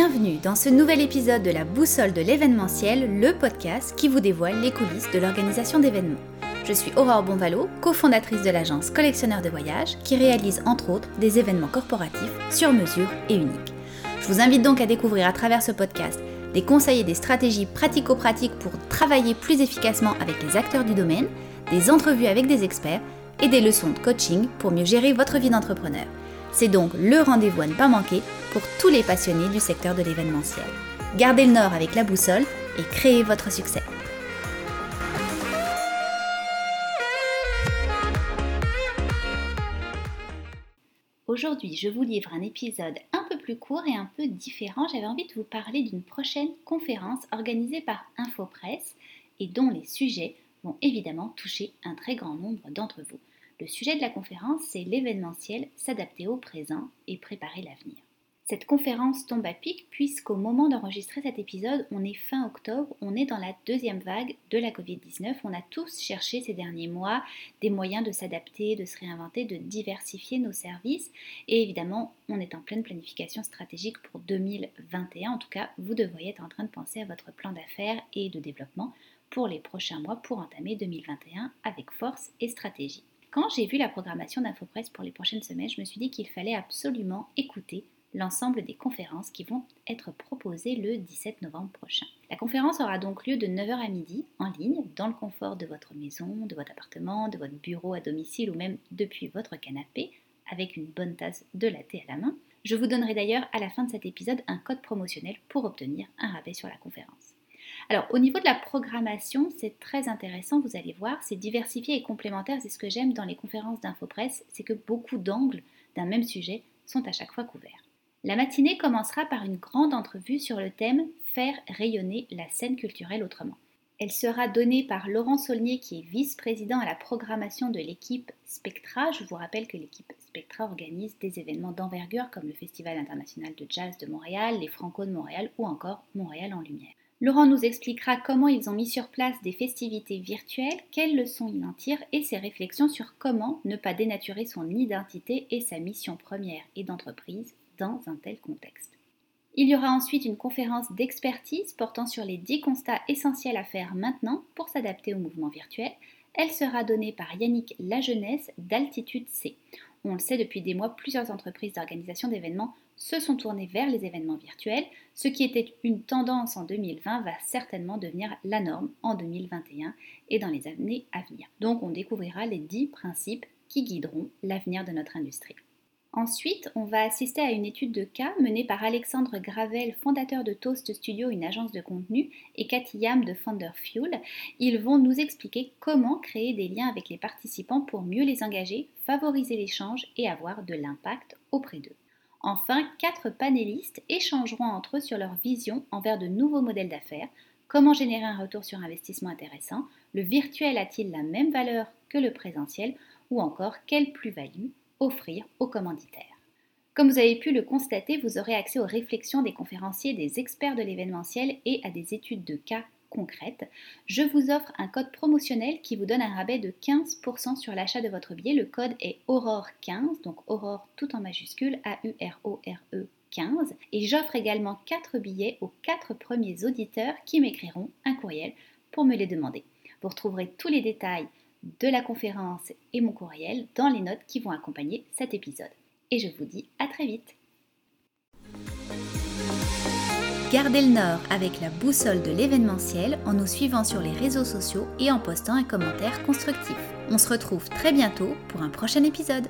Bienvenue dans ce nouvel épisode de la Boussole de l'événementiel, le podcast qui vous dévoile les coulisses de l'organisation d'événements. Je suis Aurore Bonvalo, cofondatrice de l'agence Collectionneur de voyages, qui réalise entre autres des événements corporatifs sur mesure et uniques. Je vous invite donc à découvrir à travers ce podcast des conseils et des stratégies pratico-pratiques pour travailler plus efficacement avec les acteurs du domaine, des entrevues avec des experts et des leçons de coaching pour mieux gérer votre vie d'entrepreneur. C'est donc le rendez-vous à ne pas manquer pour tous les passionnés du secteur de l'événementiel. Gardez le nord avec la boussole et créez votre succès. Aujourd'hui, je vous livre un épisode un peu plus court et un peu différent. J'avais envie de vous parler d'une prochaine conférence organisée par Infopresse et dont les sujets vont évidemment toucher un très grand nombre d'entre vous. Le sujet de la conférence, c'est l'événementiel, s'adapter au présent et préparer l'avenir. Cette conférence tombe à pic puisqu'au moment d'enregistrer cet épisode, on est fin octobre, on est dans la deuxième vague de la Covid-19. On a tous cherché ces derniers mois des moyens de s'adapter, de se réinventer, de diversifier nos services. Et évidemment, on est en pleine planification stratégique pour 2021. En tout cas, vous devriez être en train de penser à votre plan d'affaires et de développement pour les prochains mois pour entamer 2021 avec force et stratégie. Quand j'ai vu la programmation d'InfoPresse pour les prochaines semaines, je me suis dit qu'il fallait absolument écouter l'ensemble des conférences qui vont être proposées le 17 novembre prochain. La conférence aura donc lieu de 9h à midi en ligne, dans le confort de votre maison, de votre appartement, de votre bureau à domicile ou même depuis votre canapé, avec une bonne tasse de latte à la main. Je vous donnerai d'ailleurs à la fin de cet épisode un code promotionnel pour obtenir un rabais sur la conférence. Alors au niveau de la programmation, c'est très intéressant, vous allez voir, c'est diversifié et complémentaire. C'est ce que j'aime dans les conférences d'InfoPresse, c'est que beaucoup d'angles d'un même sujet sont à chaque fois couverts. La matinée commencera par une grande entrevue sur le thème Faire rayonner la scène culturelle autrement. Elle sera donnée par Laurent Saulnier qui est vice-président à la programmation de l'équipe Spectra. Je vous rappelle que l'équipe Spectra organise des événements d'envergure comme le Festival international de jazz de Montréal, les Franco de Montréal ou encore Montréal en lumière. Laurent nous expliquera comment ils ont mis sur place des festivités virtuelles, quelles leçons il en tire et ses réflexions sur comment ne pas dénaturer son identité et sa mission première et d'entreprise dans un tel contexte. Il y aura ensuite une conférence d'expertise portant sur les 10 constats essentiels à faire maintenant pour s'adapter au mouvement virtuel. Elle sera donnée par Yannick Lajeunesse d'Altitude C. On le sait depuis des mois, plusieurs entreprises d'organisation d'événements se sont tournés vers les événements virtuels. Ce qui était une tendance en 2020 va certainement devenir la norme en 2021 et dans les années à venir. Donc on découvrira les 10 principes qui guideront l'avenir de notre industrie. Ensuite, on va assister à une étude de cas menée par Alexandre Gravel, fondateur de Toast Studio, une agence de contenu, et Cathy Yam de Founder Fuel. Ils vont nous expliquer comment créer des liens avec les participants pour mieux les engager, favoriser l'échange et avoir de l'impact auprès d'eux. Enfin, quatre panélistes échangeront entre eux sur leur vision envers de nouveaux modèles d'affaires, comment générer un retour sur investissement intéressant, le virtuel a-t-il la même valeur que le présentiel, ou encore quelle plus-value offrir aux commanditaires. Comme vous avez pu le constater, vous aurez accès aux réflexions des conférenciers, des experts de l'événementiel et à des études de cas concrète, je vous offre un code promotionnel qui vous donne un rabais de 15% sur l'achat de votre billet. Le code est Aurore15, donc Aurore tout en majuscule, A-U-R-O-R-E 15. Et j'offre également 4 billets aux 4 premiers auditeurs qui m'écriront un courriel pour me les demander. Vous retrouverez tous les détails de la conférence et mon courriel dans les notes qui vont accompagner cet épisode. Et je vous dis à très vite Gardez le nord avec la boussole de l'événementiel en nous suivant sur les réseaux sociaux et en postant un commentaire constructif. On se retrouve très bientôt pour un prochain épisode.